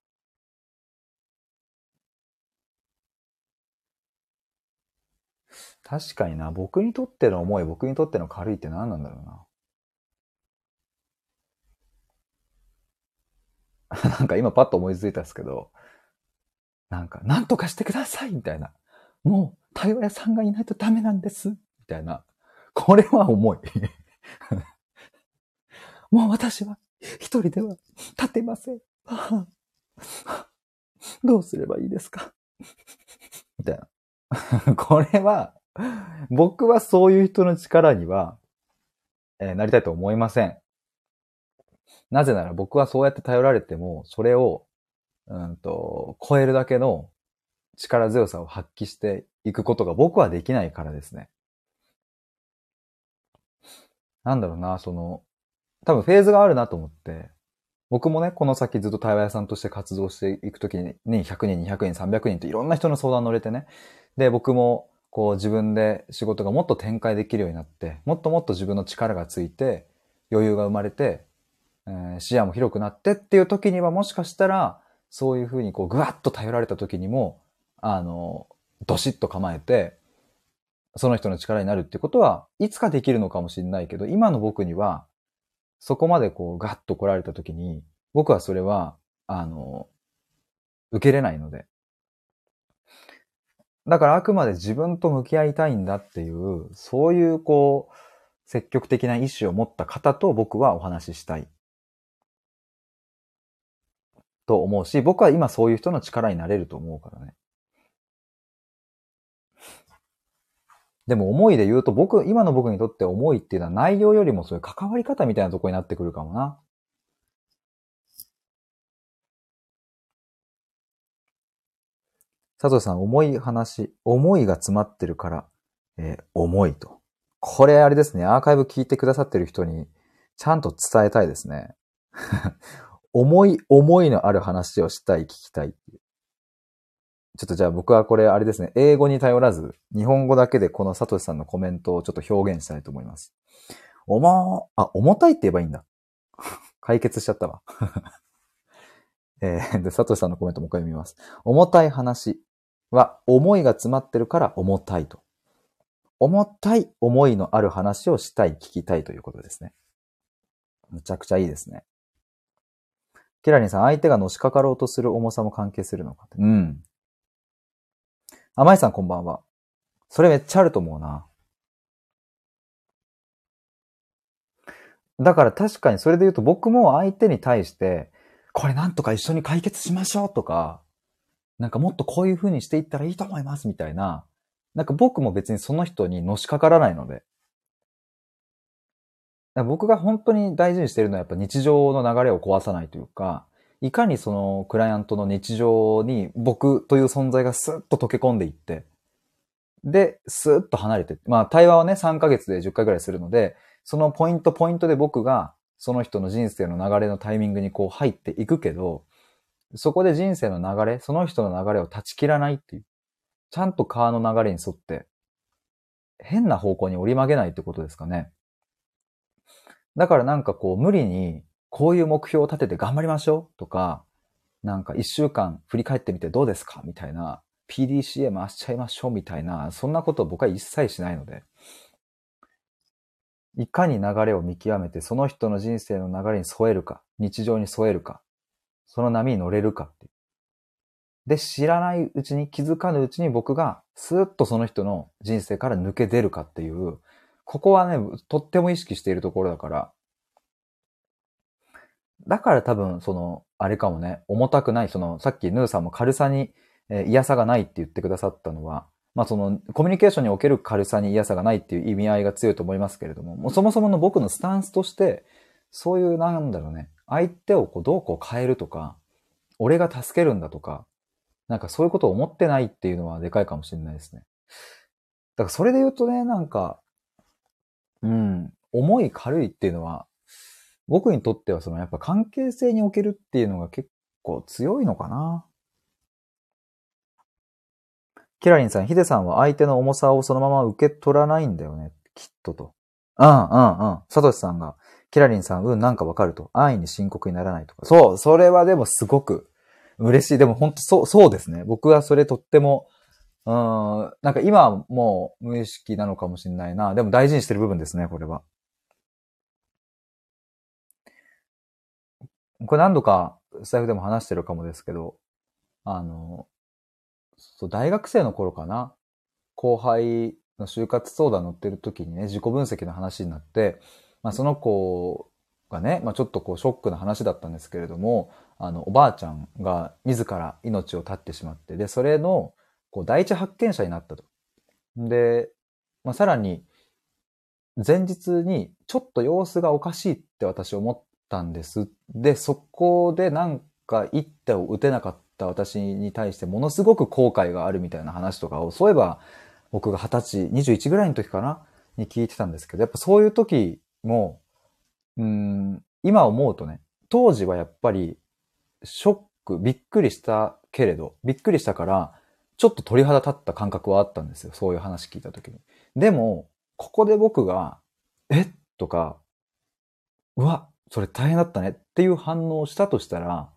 確かにな。僕にとっての思い、僕にとっての軽いって何なんだろうな。なんか今パッと思いついたんですけど、なんか、なんとかしてくださいみたいな。もう、対話屋さんがいないとダメなんですみたいな。これは重い。もう私は一人では立てません。どうすればいいですか？みたいな。これは、僕はそういう人の力には、えー、なりたいと思いません。なぜなら僕はそうやって頼られても、それを、うんと、超えるだけの力強さを発揮していくことが僕はできないからですね。なんだろうな、その、多分フェーズがあるなと思って、僕もね、この先ずっと対話屋さんとして活動していくときに、100人、200人、300人といろんな人の相談乗れてね。で、僕も、こう自分で仕事がもっと展開できるようになって、もっともっと自分の力がついて、余裕が生まれて、えー、視野も広くなってっていう時にはもしかしたら、そういうふうにこうぐわっと頼られた時にも、あの、どしっと構えて、その人の力になるってことは、いつかできるのかもしれないけど、今の僕には、そこまでこうガッと来られた時に、僕はそれは、あの、受けれないので。だからあくまで自分と向き合いたいんだっていう、そういうこう、積極的な意志を持った方と僕はお話ししたい。と思うし、僕は今そういう人の力になれると思うからね。でも思いで言うと僕、今の僕にとって思いっていうのは内容よりもそういう関わり方みたいなとこになってくるかもな。佐藤さん、重い話、思いが詰まってるから、えー、重いと。これあれですね、アーカイブ聞いてくださってる人に、ちゃんと伝えたいですね。重い、思いのある話をしたい、聞きたいっていう。ちょっとじゃあ僕はこれあれですね、英語に頼らず、日本語だけでこのサトシさんのコメントをちょっと表現したいと思います。重、あ、重たいって言えばいいんだ。解決しちゃったわ。えー、で、サトシさんのコメントもう一回読みます。重たい話は思いが詰まってるから重たいと。重たい思いのある話をしたい、聞きたいということですね。むちゃくちゃいいですね。キラリンさん、相手がのしかかろうとする重さも関係するのかうん。甘いさんこんばんは。それめっちゃあると思うな。だから確かにそれで言うと僕も相手に対して、これなんとか一緒に解決しましょうとか、なんかもっとこういう風にしていったらいいと思いますみたいな、なんか僕も別にその人にのしかからないので。僕が本当に大事にしてるのはやっぱ日常の流れを壊さないというか、いかにそのクライアントの日常に僕という存在がスッと溶け込んでいって、で、スーッと離れて、まあ対話はね、3ヶ月で10回ぐらいするので、そのポイントポイントで僕がその人の人生の流れのタイミングにこう入っていくけど、そこで人生の流れ、その人の流れを断ち切らないっていう。ちゃんと川の流れに沿って、変な方向に折り曲げないってことですかね。だからなんかこう無理にこういう目標を立てて頑張りましょうとか、なんか一週間振り返ってみてどうですかみたいな、PDCA 回しちゃいましょうみたいな、そんなことを僕は一切しないので、いかに流れを見極めて、その人の人生の流れに添えるか、日常に添えるか、その波に乗れるかって。で、知らないうちに、気づかぬうちに僕がスーッとその人の人生から抜け出るかっていう、ここはね、とっても意識しているところだから、だから多分、その、あれかもね、重たくない、その、さっきヌーさんも軽さに、えー、嫌さがないって言ってくださったのは、まあその、コミュニケーションにおける軽さに嫌さがないっていう意味合いが強いと思いますけれども、もうそもそもの僕のスタンスとして、そういう、なんだろうね、相手をこうどうこう変えるとか、俺が助けるんだとか、なんかそういうことを思ってないっていうのはでかいかもしれないですね。だからそれで言うとね、なんか、うん、重い軽いっていうのは、僕にとってはそのやっぱ関係性におけるっていうのが結構強いのかな。キラリンさん、ヒデさんは相手の重さをそのまま受け取らないんだよね。きっとと。うんうんうん。サトシさんが、キラリンさん、うん、なんかわかると。安易に深刻にならないとか。そう、それはでもすごく嬉しい。でも本当そう、そうですね。僕はそれとっても、うん、なんか今はもう無意識なのかもしれないな。でも大事にしてる部分ですね、これは。これ何度かスタイフでも話してるかもですけど、あの、そう大学生の頃かな。後輩の就活相談乗ってる時にね、自己分析の話になって、まあその子がね、まあちょっとこうショックな話だったんですけれども、あの、おばあちゃんが自ら命を絶ってしまって、で、それの、こう、第一発見者になったと。で、まあさらに、前日にちょっと様子がおかしいって私思ったんです。で、そこでなんか一手を打てなかった私に対してものすごく後悔があるみたいな話とかを、そういえば僕が20歳、21ぐらいの時かな？に聞いてたんですけど、やっぱそういう時も、うん、今思うとね、当時はやっぱりショック、びっくりしたけれど、びっくりしたから、ちょっと鳥肌立った感覚はあったんですよ。そういう話聞いた時に。でも、ここで僕が、え？とか、うわ、それ大変だったねっていう反応をしたとしたら、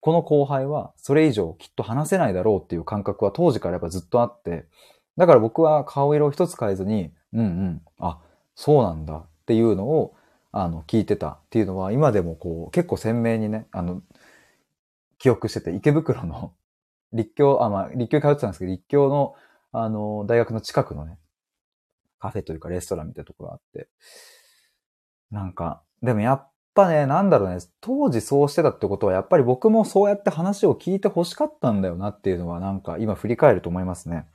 この後輩はそれ以上きっと話せないだろうっていう感覚は当時からやっぱずっとあって、だから僕は顔色を一つ変えずに、うんうん、あ、そうなんだっていうのを、あの、聞いてたっていうのは今でもこう、結構鮮明にね、あの、記憶してて、池袋の立教、あ、まあ、立教に通ってたんですけど、立教の、あの、大学の近くのね、カフェというかレストランみたいなところがあって、なんか、でもやっぱね、なんだろうね、当時そうしてたってことは、やっぱり僕もそうやって話を聞いて欲しかったんだよなっていうのは、なんか今振り返ると思いますね。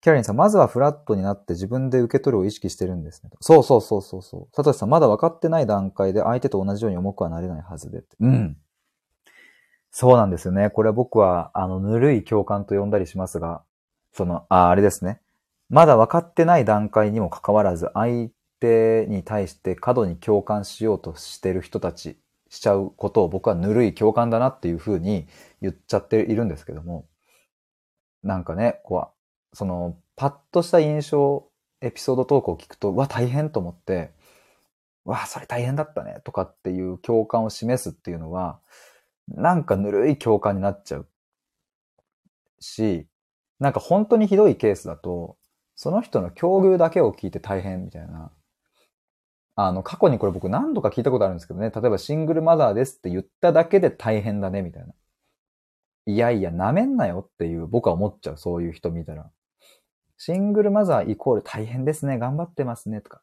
キャリンさん、まずはフラットになって自分で受け取るを意識してるんですね。そうそうそうそうそう。サトシさん、まだ分かってない段階で相手と同じように重くはなれないはずで。うん。そうなんですよね。これは僕は、あの、ぬるい共感と呼んだりしますが、その、あ、あれですね。まだ分かってない段階にもかかわらず、相手に対して過度に共感しようとしてる人たち、しちゃうことを僕はぬるい共感だなっていうふうに言っちゃっているんですけども、なんかね、こう、その、パッとした印象、エピソードトークを聞くと、うわ、大変と思って、わ、それ大変だったね、とかっていう共感を示すっていうのは、なんかぬるい共感になっちゃう。し、なんか本当にひどいケースだと、その人の境遇だけを聞いて大変みたいな。あの、過去にこれ僕何度か聞いたことあるんですけどね。例えばシングルマザーですって言っただけで大変だね、みたいな。いやいや、舐めんなよっていう僕は思っちゃう。そういう人見たら。シングルマザーイコール大変ですね。頑張ってますね。とか。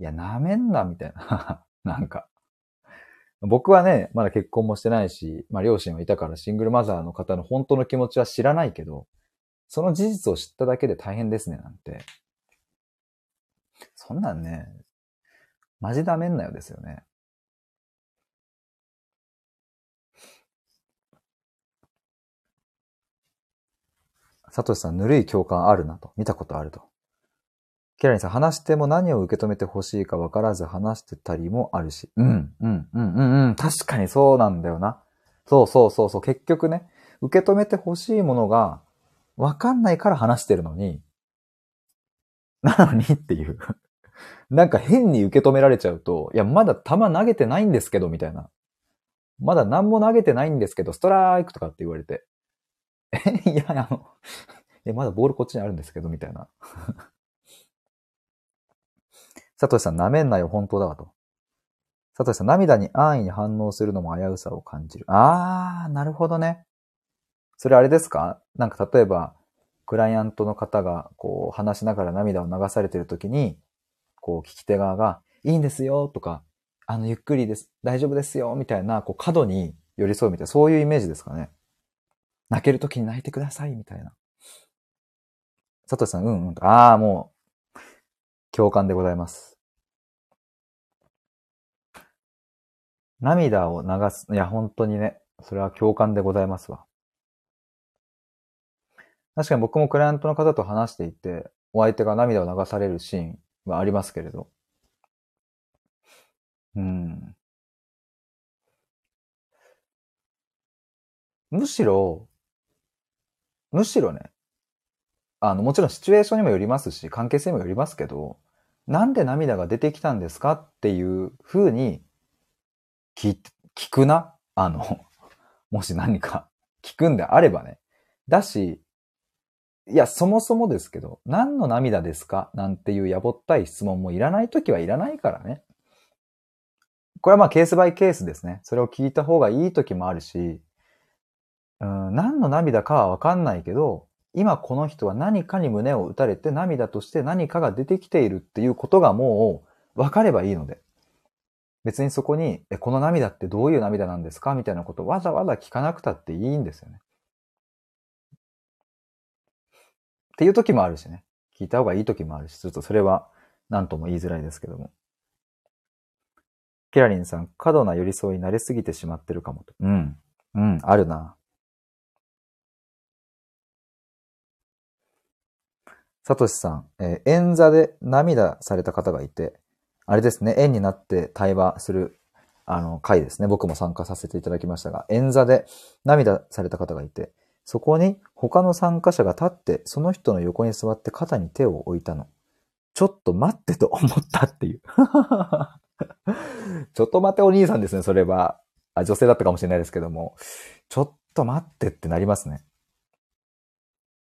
いや、舐めんな、みたいな。なんか。僕はね、まだ結婚もしてないし、まあ両親はいたからシングルマザーの方の本当の気持ちは知らないけど、その事実を知っただけで大変ですね、なんて。そんなんね、マジダメんなよですよね。サトシさん、ぬるい共感あるなと。見たことあると。キラリンさん、話しても何を受け止めてほしいか分からず話してたりもあるし。うん、うん、うん、うん、うん。確かにそうなんだよな。そうそうそうそう。結局ね、受け止めてほしいものがわかんないから話してるのに、なのにっていうなんか変に受け止められちゃうと、いや、まだ球投げてないんですけど、みたいな。まだ何も投げてないんですけど、ストライクとかって言われて。え、いや、あの、え、まだボールこっちにあるんですけど、みたいな。サトシさん、舐めんなよ、本当だわと。サトシさん、涙に安易に反応するのも危うさを感じる。あー、なるほどね。それあれですか？なんか例えば、クライアントの方がこう話しながら涙を流されてるときに、こう聞き手側が、いいんですよとか、あの、ゆっくりです、大丈夫ですよみたいな、こう角度に寄り添うみたいな、そういうイメージですかね。泣けるときに泣いてくださいみたいな。佐藤さん、うんうん。ああ、もう、共感でございます。涙を流す。いや、本当にね、それは共感でございますわ。確かに僕もクライアントの方と話していて、お相手が涙を流されるシーンはありますけれど、うん。むしろ、むしろね、あの、もちろんシチュエーションにもよりますし、関係性にもよりますけど、なんで涙が出てきたんですかっていう風に聞、聞くな？あの、もし何か 聞くんであればね。だし、いや、そもそもですけど、何の涙ですか？なんていうやぼったい質問もいらないときはいらないからね。これはまあケースバイケースですね。それを聞いた方がいいときもあるし、うん、何の涙かはわかんないけど、今この人は何かに胸を打たれて涙として何かが出てきているっていうことがもう分かればいいので。別にそこに、え、この涙ってどういう涙なんですか？みたいなことわざわざ聞かなくたっていいんですよね。っていう時もあるしね。聞いた方がいい時もあるし、ちょっとそれは何とも言いづらいですけども。ケラリンさん、過度な寄り添いに慣れすぎてしまってるかもと。うん。うん、あるな。サトシさん、えー演座で涙された方がいて、あれですね、円になって対話する、あの、会ですね。僕も参加させていただきましたが、演座で涙された方がいて、そこに他の参加者が立って、その人の横に座って肩に手を置いたの。ちょっと待ってと思ったっていう。ちょっと待ってお兄さんですね、それは。あ、女性だったかもしれないですけども。ちょっと待ってってなりますね。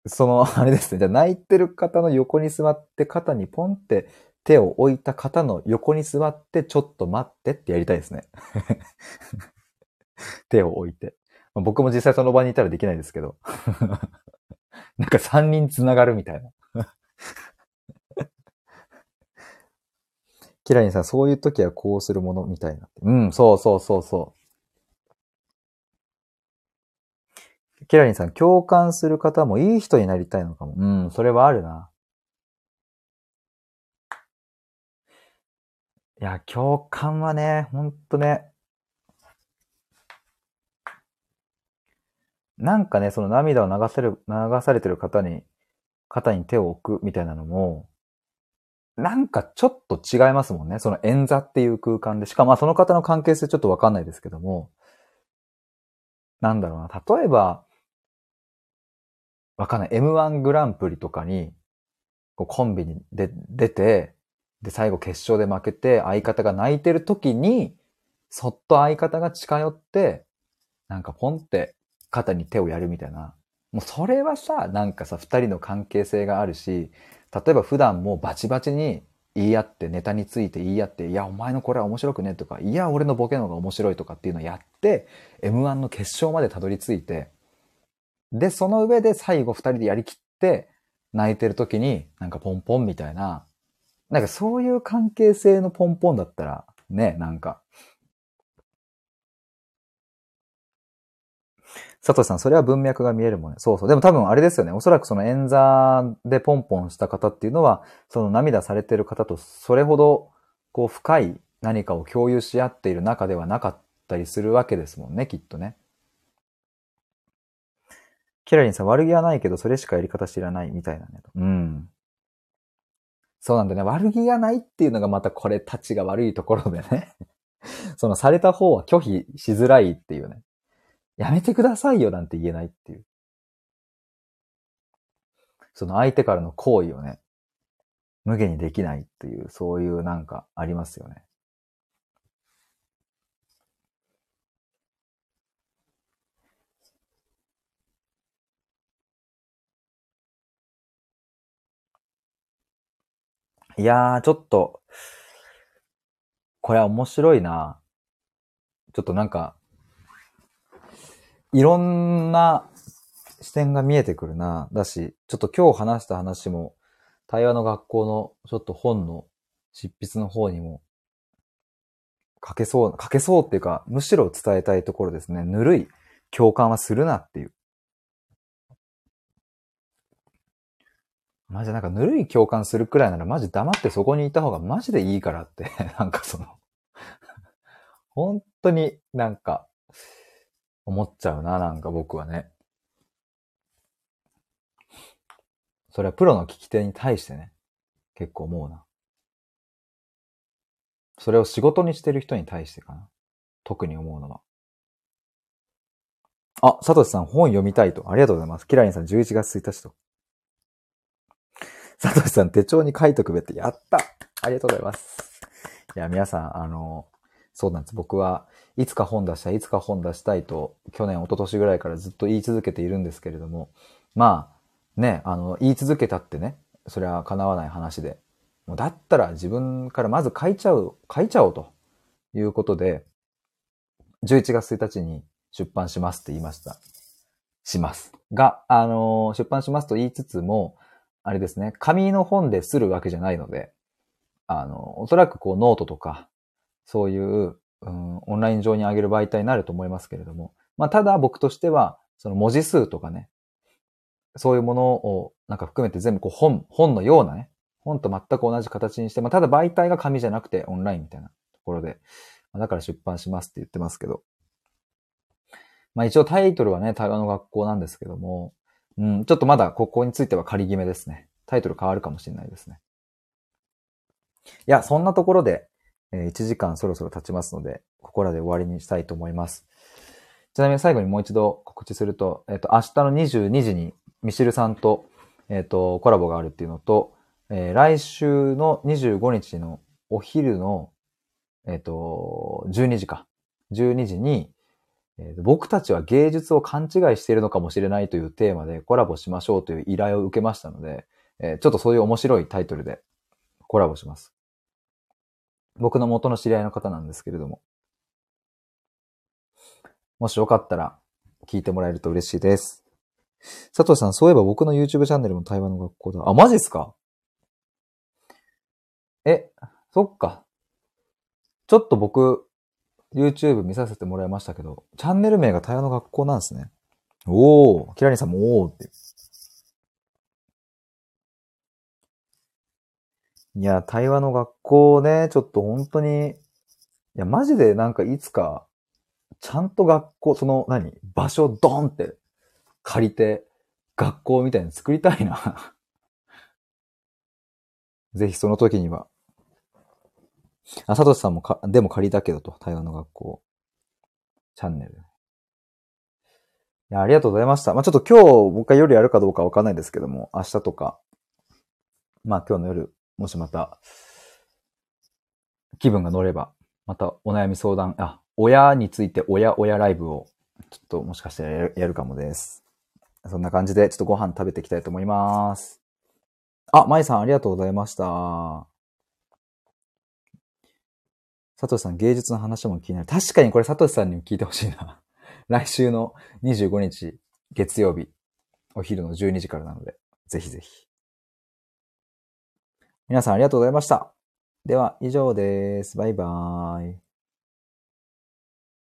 その、あれですね。じゃあ泣いてる方の横に座って肩にポンって手を置いた方の横に座ってちょっと待ってってやりたいですね。手を置いて。僕も実際その場にいたらできないですけど。なんか三人繋がるみたいな。キラリンさん、そういう時はこうするものみたいな。うん、そうそうそうそう。キラリンさん、共感する方もいい人になりたいのかも。うん、それはあるな。いや、共感はね、ほんとね。なんかね、その涙を流せる、流されてる方に、肩に手を置くみたいなのも、なんかちょっと違いますもんね。その演座っていう空間で。しかもまあその方の関係性ちょっとわかんないですけども、なんだろうな。例えば、わかんない。M1 グランプリとかに、こうコンビにで出て、で、最後決勝で負けて、相方が泣いてる時に、そっと相方が近寄って、なんかポンって肩に手をやるみたいな。もうそれはさ、なんかさ、二人の関係性があるし、例えば普段もバチバチに言い合って、ネタについて言い合って、いや、お前のこれは面白くねとか、いや、俺のボケの方が面白いとかっていうのをやって、M1 の決勝までたどり着いて、で、その上で最後二人でやりきって、泣いてる時に、なんかポンポンみたいな、なんかそういう関係性のポンポンだったら、ね、なんか。佐藤さん、それは文脈が見えるもんね。そうそう。でも多分あれですよね。おそらくその演座でポンポンした方っていうのは、その涙されてる方とそれほど、こう深い何かを共有し合っている中ではなかったりするわけですもんね、きっとね。キラリンさん、悪気はないけど、それしかやり方知らないみたいなね。うん。そうなんだね。悪気がないっていうのがまたこれたちが悪いところでね。そのされた方は拒否しづらいっていうね。やめてくださいよなんて言えないっていう。その相手からの行為をね、無限にできないっていう、そういうなんかありますよね。いやー、ちょっと、これは面白いな。ちょっとなんか、いろんな視点が見えてくるな。だし、ちょっと今日話した話も、対話の学校のちょっと本の執筆の方にも、書けそう、書けそうっていうか、むしろ伝えたいところですね。ぬるい共感はするなっていう。マジなんかぬるい共感するくらいならマジ黙ってそこにいた方がマジでいいからって、なんかその、本当になんか思っちゃうな、なんか僕はね。それはプロの聞き手に対してね、結構思うな。それを仕事にしてる人に対してかな。特に思うのは。あ、サトシさん本読みたいと。ありがとうございます。キラリンさん11月1日と。サトシさん手帳に書いとくべって。やったありがとうございます。いや、皆さん、あの、そうなんです。僕はいつか本出したい、いつか本出したいと、去年、一昨年ぐらいからずっと言い続けているんですけれども、まあ、ね、あの、言い続けたってね、それは叶わない話で、もうだったら自分からまず書いちゃう、書いちゃおうということで、11月1日に出版しますって言いました。します。が、あのー、出版しますと言いつつも、あれですね、紙の本でするわけじゃないので、あの、おそらくこうノートとか、そういう、うん、オンライン上に上げる媒体になると思いますけれども、まあ、ただ僕としては、その文字数とかね、そういうものをなんか含めて全部こう本、本のようなね、本と全く同じ形にして、まあ、ただ媒体が紙じゃなくてオンラインみたいなところで、まあだから出版しますって言ってますけど、まあ一応タイトルはね、対話の学校なんですけども、うん、ちょっとまだここについては仮決めですね。タイトル変わるかもしれないですね。いや、そんなところで、えー、1時間そろそろ経ちますので、ここらで終わりにしたいと思います。ちなみに最後にもう一度告知すると、えっ、ー、と、明日の22時にミシルさんと、えっ、ー、と、コラボがあるっていうのと、えー、来週の25日のお昼の、えっ、と、12時か。12時に、えー、僕たちは芸術を勘違いしているのかもしれないというテーマでコラボしましょうという依頼を受けましたので、えー、ちょっとそういう面白いタイトルでコラボします。僕の元の知り合いの方なんですけれども。もしよかったら聞いてもらえると嬉しいです。佐藤さん、そういえば僕の YouTube チャンネルも対話の学校だ。あ、マジっすか？え、そっか。ちょっと僕、YouTube 見させてもらいましたけど、チャンネル名が対話の学校なんですね。おー、キラリンさんもおーって。いや、対話の学校ね、ちょっと本当に、いや、マジでなんかいつか、ちゃんと学校、その何、場所ドンって借りて、学校みたいに作りたいな ぜひその時には。あ、サトシさんもか、でも借りたけどと、対話の学校。チャンネル。いや、ありがとうございました。まあ、ちょっと今日、もう一回夜やるかどうかわかんないですけども、明日とか、まあ今日の夜、もしまた、気分が乗れば、またお悩み相談、あ、親について親親ライブを、ちょっともしかしたらやるやるかもです。そんな感じで、ちょっとご飯食べていきたいと思います。あ、まいさんありがとうございました。佐藤さん、芸術の話も気になる。確かにこれ佐藤さんにも聞いてほしいな。来週の25日、月曜日、お昼の12時からなので、ぜひぜひ。皆さんありがとうございました。では、以上です。バイバーイ。